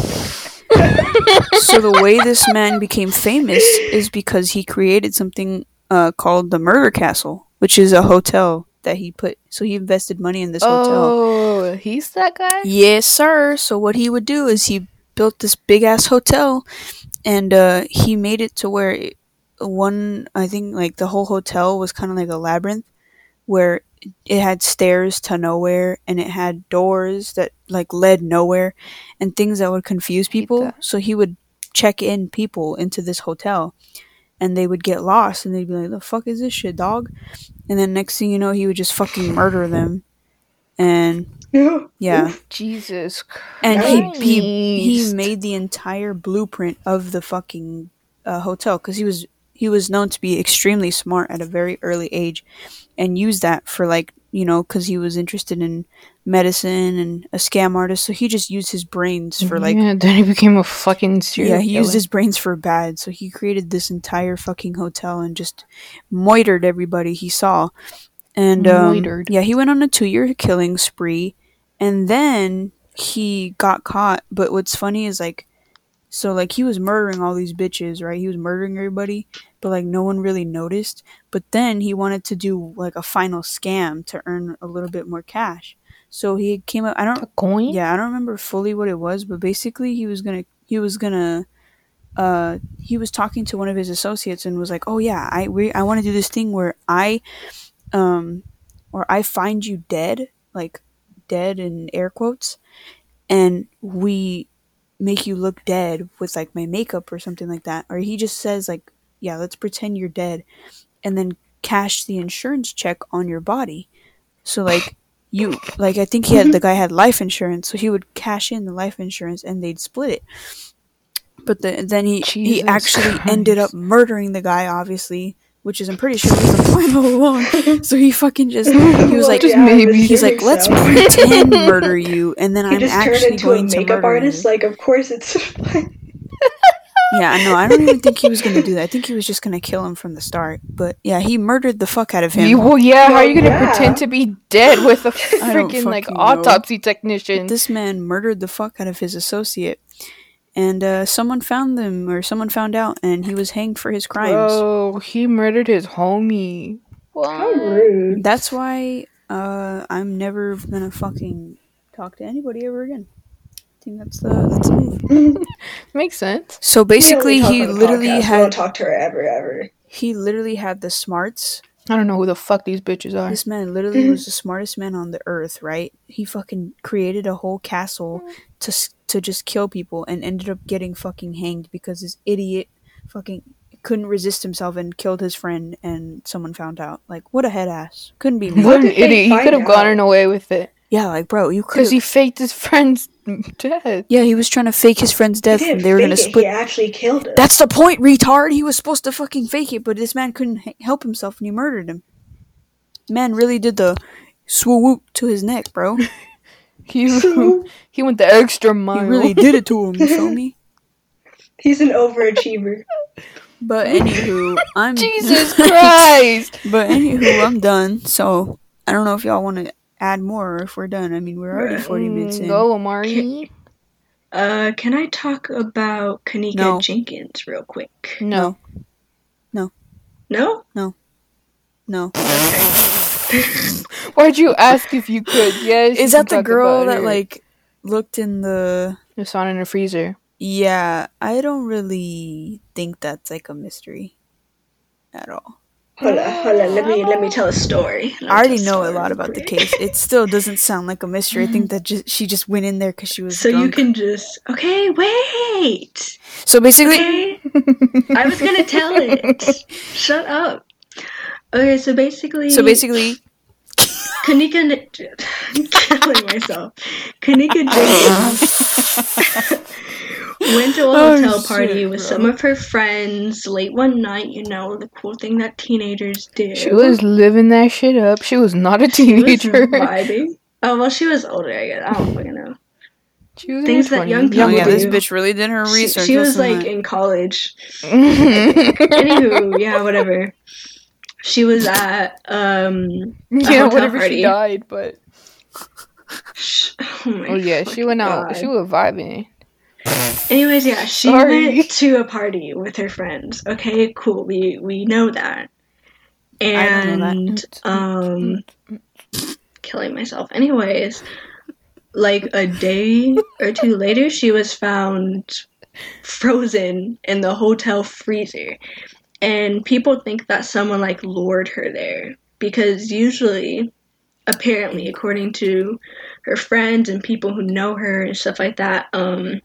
So the way this man became famous is because he created something uh, called the Murder Castle, which is a hotel that he put. So he invested money in this hotel. Oh, he's that guy. Yes, sir. So what he would do is he built this big ass hotel, and uh, he made it to where it, one, I think, like the whole hotel was kind of like a labyrinth, where it had stairs to nowhere, and it had doors that like led nowhere, and things that would confuse people. So he would check in people into this hotel. And they would get lost, and they'd be like, "The fuck is this shit, dog?" And then next thing you know, he would just fucking murder them and yeah, Jesus and he, he he made the entire blueprint of the fucking uh, hotel because he was he was known to be extremely smart at a very early age, and used that for like you know because he was interested in medicine and a scam artist, so he just used his brains for like yeah, then he became a fucking serial yeah, he used his brains for bad. So he created this entire fucking hotel and just moitered everybody he saw. And um, yeah, he went on a two-year killing spree, and then he got caught. But what's funny is like, so like he was murdering all these bitches, right? He was murdering everybody, but like no one really noticed. But then he wanted to do like a final scam to earn a little bit more cash. So he came up. I don't a coin. yeah, I don't remember fully what it was, but basically he was gonna he was gonna uh he was talking to one of his associates and was like, "Oh yeah, I we I want to do this thing where I um or I find you dead, like dead in air quotes, and we make you look dead with like my makeup or something like that." Or he just says like, "Yeah, let's pretend you're dead." And then cash the insurance check on your body. So like you like I think he had the guy had life insurance, so he would cash in the life insurance and they'd split it. But the, then he he Jesus actually ended up murdering the guy, obviously, which is I'm pretty sure was the plan all along. So he fucking just he was like Just maybe. he's like let's pretend murder you, and then He I'm just turned actually into a going to makeup murder artist. you. Like, of course it's. Yeah, no, I don't even think he was gonna do that. I think he was just gonna kill him from the start. But yeah, he murdered the fuck out of him. You- well, yeah. how are you oh, gonna yeah. pretend to be dead with a don't freaking like fucking know. autopsy technician? this man murdered the fuck out of his associate and uh, someone found them or someone found out and he was hanged for his crimes Oh, he murdered his homie. How rude. that's why uh, i'm never gonna fucking talk to anybody ever again i think that's the that's the Makes sense. so basically he talk on the literally podcast. We don't had talk to her ever, ever. he literally had the smarts I don't know who the fuck these bitches are. this man literally was the smartest man on the earth right? He fucking created a whole castle to to just kill people and ended up getting fucking hanged because this idiot fucking couldn't resist himself and killed his friend and someone found out. Like what a head ass. Couldn't be me. What an idiot! He could have gotten away with it yeah like bro you could because he faked his friend's death. yeah he was trying to fake his friend's He death didn't and they were gonna it. split He actually killed her. that's the point retard he was supposed to fucking fake it but this man couldn't h- help himself and he murdered him man really did the swoop to his neck bro He he went the extra mile. he really did it to him you feel me He's an overachiever. But anywho, I'm Jesus Christ! But anywho, I'm done. So I don't know if y'all want to add more if we're done. I mean, we're already 40 minutes in. Mm, Go, Amari. Uh, can I talk about Kenneka No. Jenkins real quick? No. No? No. No. No. Okay. Why'd you ask if you could? Yes. Is that the girl that her. like looked in the? It's on in the freezer? Yeah, I don't really think that's like a mystery at all. Hold on, hold on. Let me let me tell a story. I already know a lot about the case. It still doesn't sound like a mystery. I think mm. that just, she just went in there because she was So you can just okay. Wait. So basically, Okay. I was gonna tell it. Shut up. Okay, so basically, so basically, Kenneka, I'm killing myself. Kenneka Jenkins went to a Oh, hotel shit, party with bro. some of her friends late one night. You know the cool thing that teenagers do. She was living that shit up. She was not a She was teenager. vibing. Oh well, she was older. I guess I don't fucking know. She was Things that young people oh yeah, this do. bitch really did her research. she was like uh, in college. Anywho, Anywho, yeah, whatever. She was at um. yeah, hotel whatever party. she died, but sh- Oh, oh yeah, she went out. God. She was vibing. Anyways, yeah, she Sorry. went to a party with her friends. Okay, cool. We we know that. don't know And um killing myself. Anyways, like a day or two later she was found frozen in the hotel freezer. And people think that someone like lured her there because usually apparently according to her friends and people who know her and stuff like that, um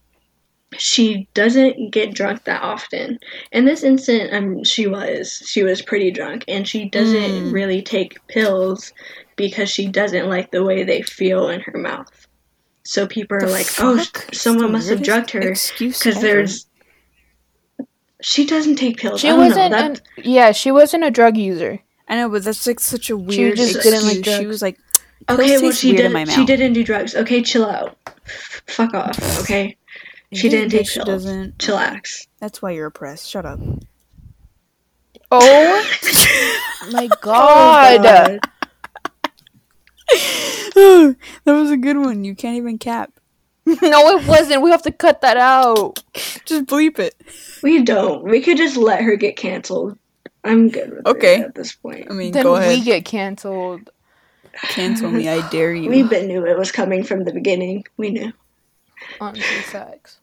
she doesn't get drunk that often. In this instant, um, she was she was pretty drunk, and she doesn't Mm. really take pills because she doesn't like the way they feel in her mouth. So people are The like, "Oh, fuck? It's someone must have drugged her excuse because there's." She doesn't take pills. She I don't wasn't. know. An, yeah, she wasn't a drug user. I know, but that's like such a weird just excuse. didn't like she was like, okay, well, she did. in my She didn't do drugs. Okay, chill out. F- fuck off. Okay, she "Yeah, didn't take she pills. Doesn't. chillax. That's why you're oppressed. Shut up. Oh my god! Oh, that was a good one. You can't even cap. no, it wasn't. We have to cut that out. Just bleep it. We don't. We could just let her get canceled. I'm good with Okay. it at this point. I mean, Then go we get canceled. Cancel me. I dare you. We've been knew it was coming from the beginning. We knew. on two sex.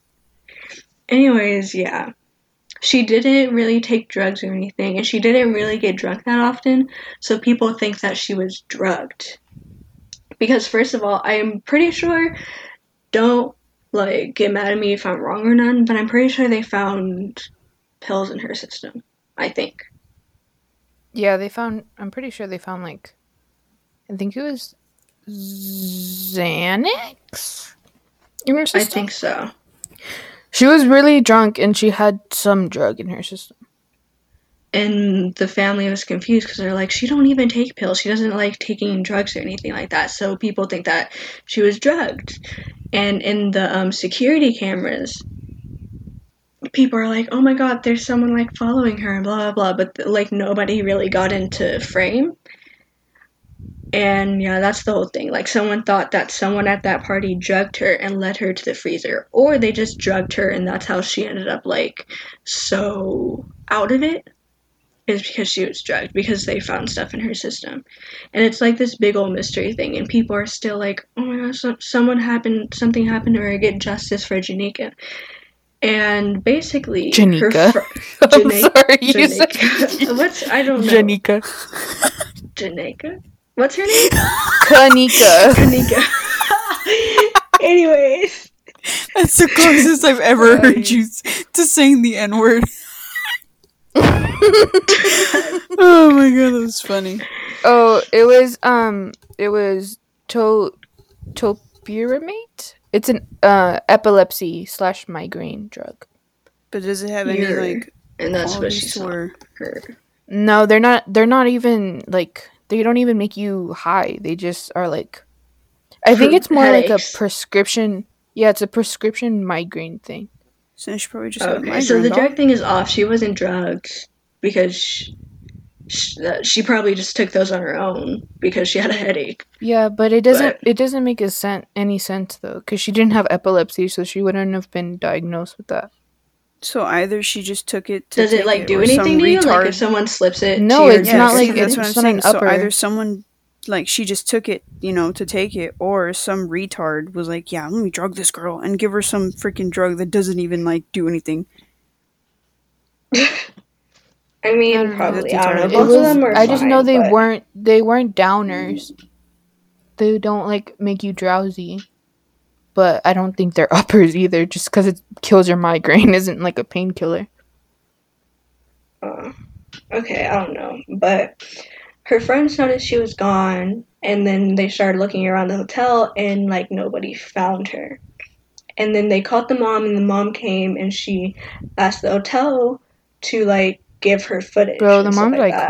Anyways, yeah. She didn't really take drugs or anything, and she didn't really get drunk that often, so people think that she was drugged. Because, first of all, I'm pretty sure, don't like get mad at me if I'm wrong or none, but I'm pretty sure they found pills in her system. I think. Yeah, they found. I'm pretty sure they found like. I think it was Xanax. In her system? I think so. she was really drunk and she had some drug in her system. and the family was confused because they're like, she don't even take pills. She doesn't like taking drugs or anything like that. So people think that she was drugged. And in the um, security cameras, people are like, oh my god, there's someone like following her and blah blah blah. But like nobody really got into frame. And yeah, that's the whole thing. Like someone thought that someone at that party drugged her and led her to the freezer, or they just drugged her and that's how she ended up like so out of it is because she was drugged because they found stuff in her system and it's like this big old mystery thing and people are still like oh my gosh someone happened something happened to her get justice for janika and basically Janika. fr- I'm Jana- sorry, you said Janika. what's i don't know Janika. janika what's her name Kenneka. janika anyways That's the closest I've ever Sorry. heard you to saying the N word. oh my god, that was funny. oh, it was um, it was to topiramate. It's an uh epilepsy slash migraine drug. But does it have any You're- like and that's what she qualities saw her No, they're not. They're not even like they don't even make you high. They just are like. I think it's more like a prescription. Yeah, it's a prescription migraine thing. so she probably just had a Okay, so the drug thing is off. She wasn't drugged because she, she, that- uh, she probably just took those on her own because she had a headache. Yeah, but it doesn't. But- It doesn't make a sen- any sense though, because she didn't have epilepsy, so she wouldn't have been diagnosed with that. So either she just took it. To Does it take like do anything to you? Like if someone slips it? No, to it's dick not or like- something? that's what I'm saying. an So either someone like she just took it, you know, to take it, or some retard was like, "Yeah, let me drug this girl and give her some freaking drug that doesn't even like do anything." I I mean, don't probably. I don't know. Both was, of them are. I just know they but- weren't. They weren't downers. They don't like make you drowsy. But I don't think they're uppers either. Just because it kills your migraine isn't like a painkiller. Uh, okay, I don't know, but her friends noticed she was gone, and then they started looking around the hotel, and like nobody found her. And then they called the mom, and the mom came, and she asked the hotel to like give her footage. Bro, the mom's like that.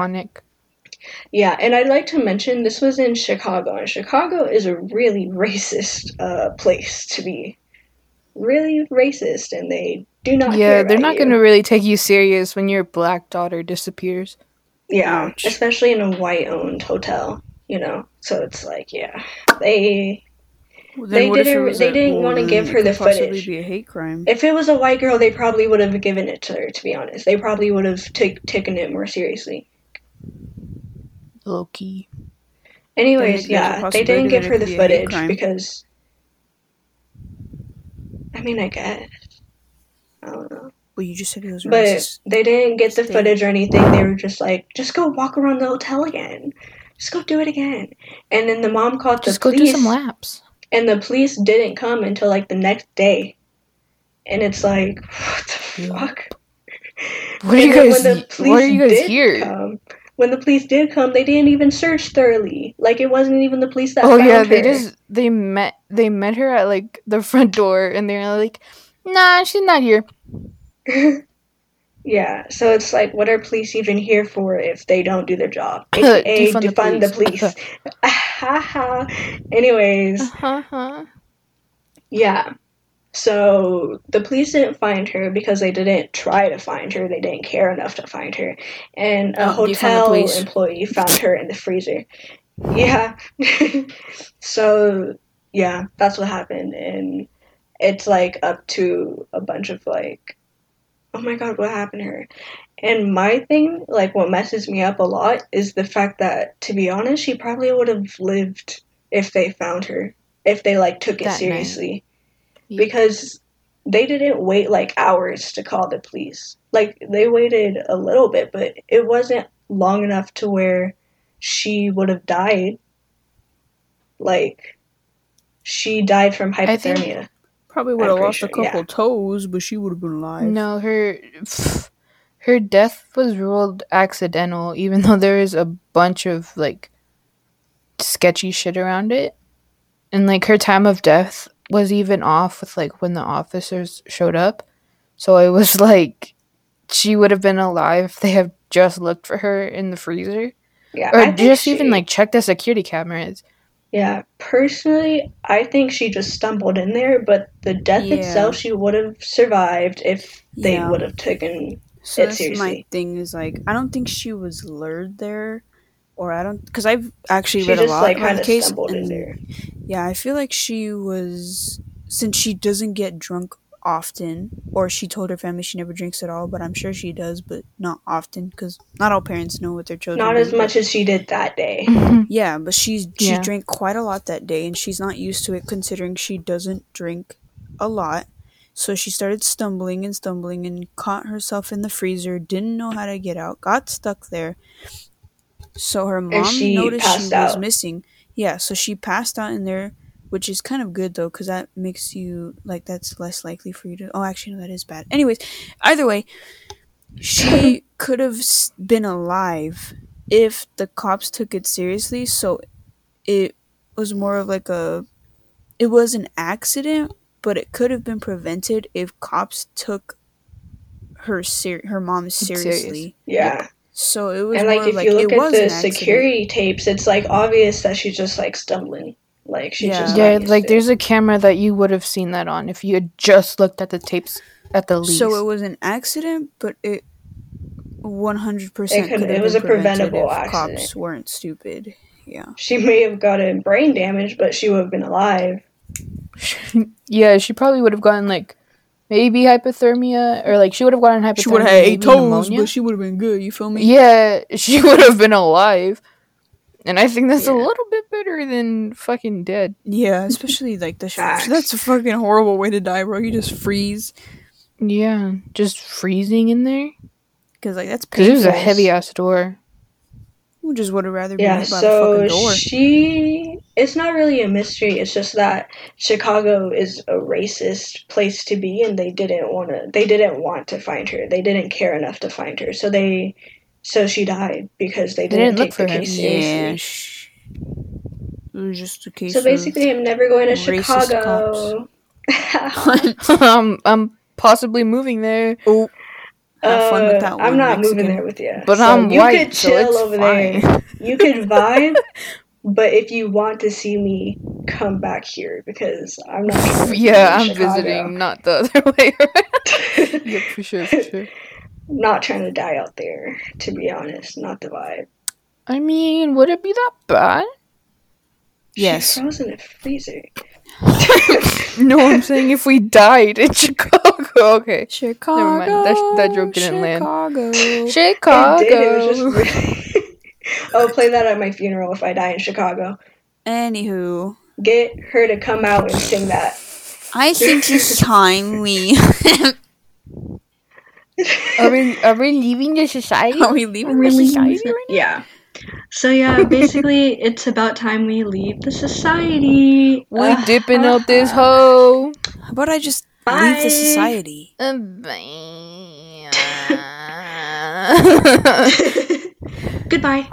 Yeah, and I'd like to mention this was in Chicago, and Chicago is a really racist uh, place to be. Really racist, and they do not. Yeah, they're not going to really take you serious when your black daughter disappears. Yeah, Ouch. especially in a white-owned hotel, you know. So it's like, yeah, they. Well, They what if it didn't- they didn't wanna give her the footage. Be a hate crime. If it was a white girl, they probably would have given it to her. To be honest, they probably would have t- taken it more seriously. Low key. Anyways, there's a yeah, they didn't that give her the be a hate footage crime. because. I mean, I guess. I don't know. Well, you just said it was But racist. they didn't get the Stay. footage or anything. They were just like, just go walk around the hotel again. Just go do it again. And then the mom called Just the go police. do some laps. and the police didn't come until like the next day and it's like, what the fuck? What are you And then guys? when the Why are you guys did here? come- when the police did come, they didn't even search thoroughly. Like it wasn't even the police that Oh found yeah, her. they just they met they met her at like the front door, and they're like, "Nah, she's not here." yeah, so it's like, what are police even here for if they don't do their job? AKA Defund the defund the police. police. Anyways, Uh-huh. yeah. So the police didn't find her because they didn't try to find her. They didn't care enough to find her. And a Oh, hotel police. employee found her in the freezer. Yeah. so yeah, that's what happened. And it's like up to a bunch of like, oh my god, what happened to her? And my thing, like what messes me up a lot, is the fact that, to be honest, she probably would have lived if they found her, if they like took it That night. Seriously Yeah. because they didn't wait like hours to call the police. Like they waited a little bit, but it wasn't long enough to where she would have died. Like she died from I think- hypothermia. Probably would have lost sure, a couple yeah. toes, but she would have been alive. No, her her death was ruled accidental, even though there is a bunch of like sketchy shit around it. And like her time of death was even off with like when the officers showed up. So it was like she would have been alive if they have just looked for her in the freezer. Yeah, Or I just even like check the security cameras. yeah. Personally, I think she just stumbled in there, but the death Yeah. itself, she would have survived if they Yeah. would have taken. So It seriously. my thing is like I don't think she was lured there, or I don't because I've actually She read just a lot like about kind the of case. stumbled in there. Yeah, I feel like she was since she doesn't get drunk often, or she told her family she never drinks at all. But I'm sure she does, but not often because not all parents know what their children. Not do, as much as she did that day. Yeah, but she she Yeah. drank quite a lot that day, and she's not used to it considering she doesn't drink a lot. So she started stumbling and stumbling and caught herself in the freezer. Didn't know how to get out. Got stuck there. So her mom she noticed she was out. missing. Yeah, so she passed out in there, which is kind of good though, because that makes you like that's less likely for you to. Oh, actually, no, that is bad. Anyways, either way, she could have been alive if the cops took it seriously. So it was more of like a. It was an accident, but it could have been prevented if cops took her ser- her mom serious. seriously. Yeah. So it was And like of if like you look at the security tapes, it's like obvious that she's just like stumbling. Like she's Yeah. just yeah, like to there's a camera that you would have seen that on if you had just looked at the tapes at the least. So it was an accident, but it one hundred percent It could- could it was been a preventable if accident. cops weren't stupid. Yeah. she may have gotten brain damage, but she would have been alive. yeah, she probably would have gotten like maybe hypothermia or like she would have gotten hypothermia. She would have had eight toes, pneumonia. but she would have been good. You feel me? yeah, she would have been alive. And I think that's a little bit better than fucking dead. Yeah, especially like the Facts. that's a fucking horrible way to die, bro. You just freeze Yeah, just freezing in there because like that's because it was a heavy ass door. Who just would have rather been Yeah, hit by the so fucking door? she it's not really a mystery. It's just that Chicago is a racist place to be and they didn't want to they didn't want to find her. They didn't care enough to find her. So they so she died because they They didn't, didn't look take for the her. case yeah, seriously. sh- it was just a case. So of- basically I'm never going to Chicago. I'm um, I'm possibly moving there, oh, have fun with that Uh, one. I'm not Mexican. moving there with you. but So I'm you white, could so chill it's over fine. there. You could vibe, but if you want to see me, come back here because I'm not. be yeah, I'm Chicago. visiting, not the other way around. yep, for sure, for sure. not trying to die out there, to be honest. Not the vibe. I mean, would it be that bad? Yes. She froze in a freezer. No, I'm saying if we died in Chicago. Okay. Chicago. never That- that joke didn't land. Chicago. Chicago. It did. It was just really. I'll play that at my funeral if I die in Chicago. Anywho, Get her to come out and sing that. I think it's time we Are we are we leaving the society? are we leaving the society right Yeah. So yeah, basically, it's about time we leave the society. We Ugh. dipping out this hoe. How about I just Bye. Leave the society. Uh, bye. Goodbye.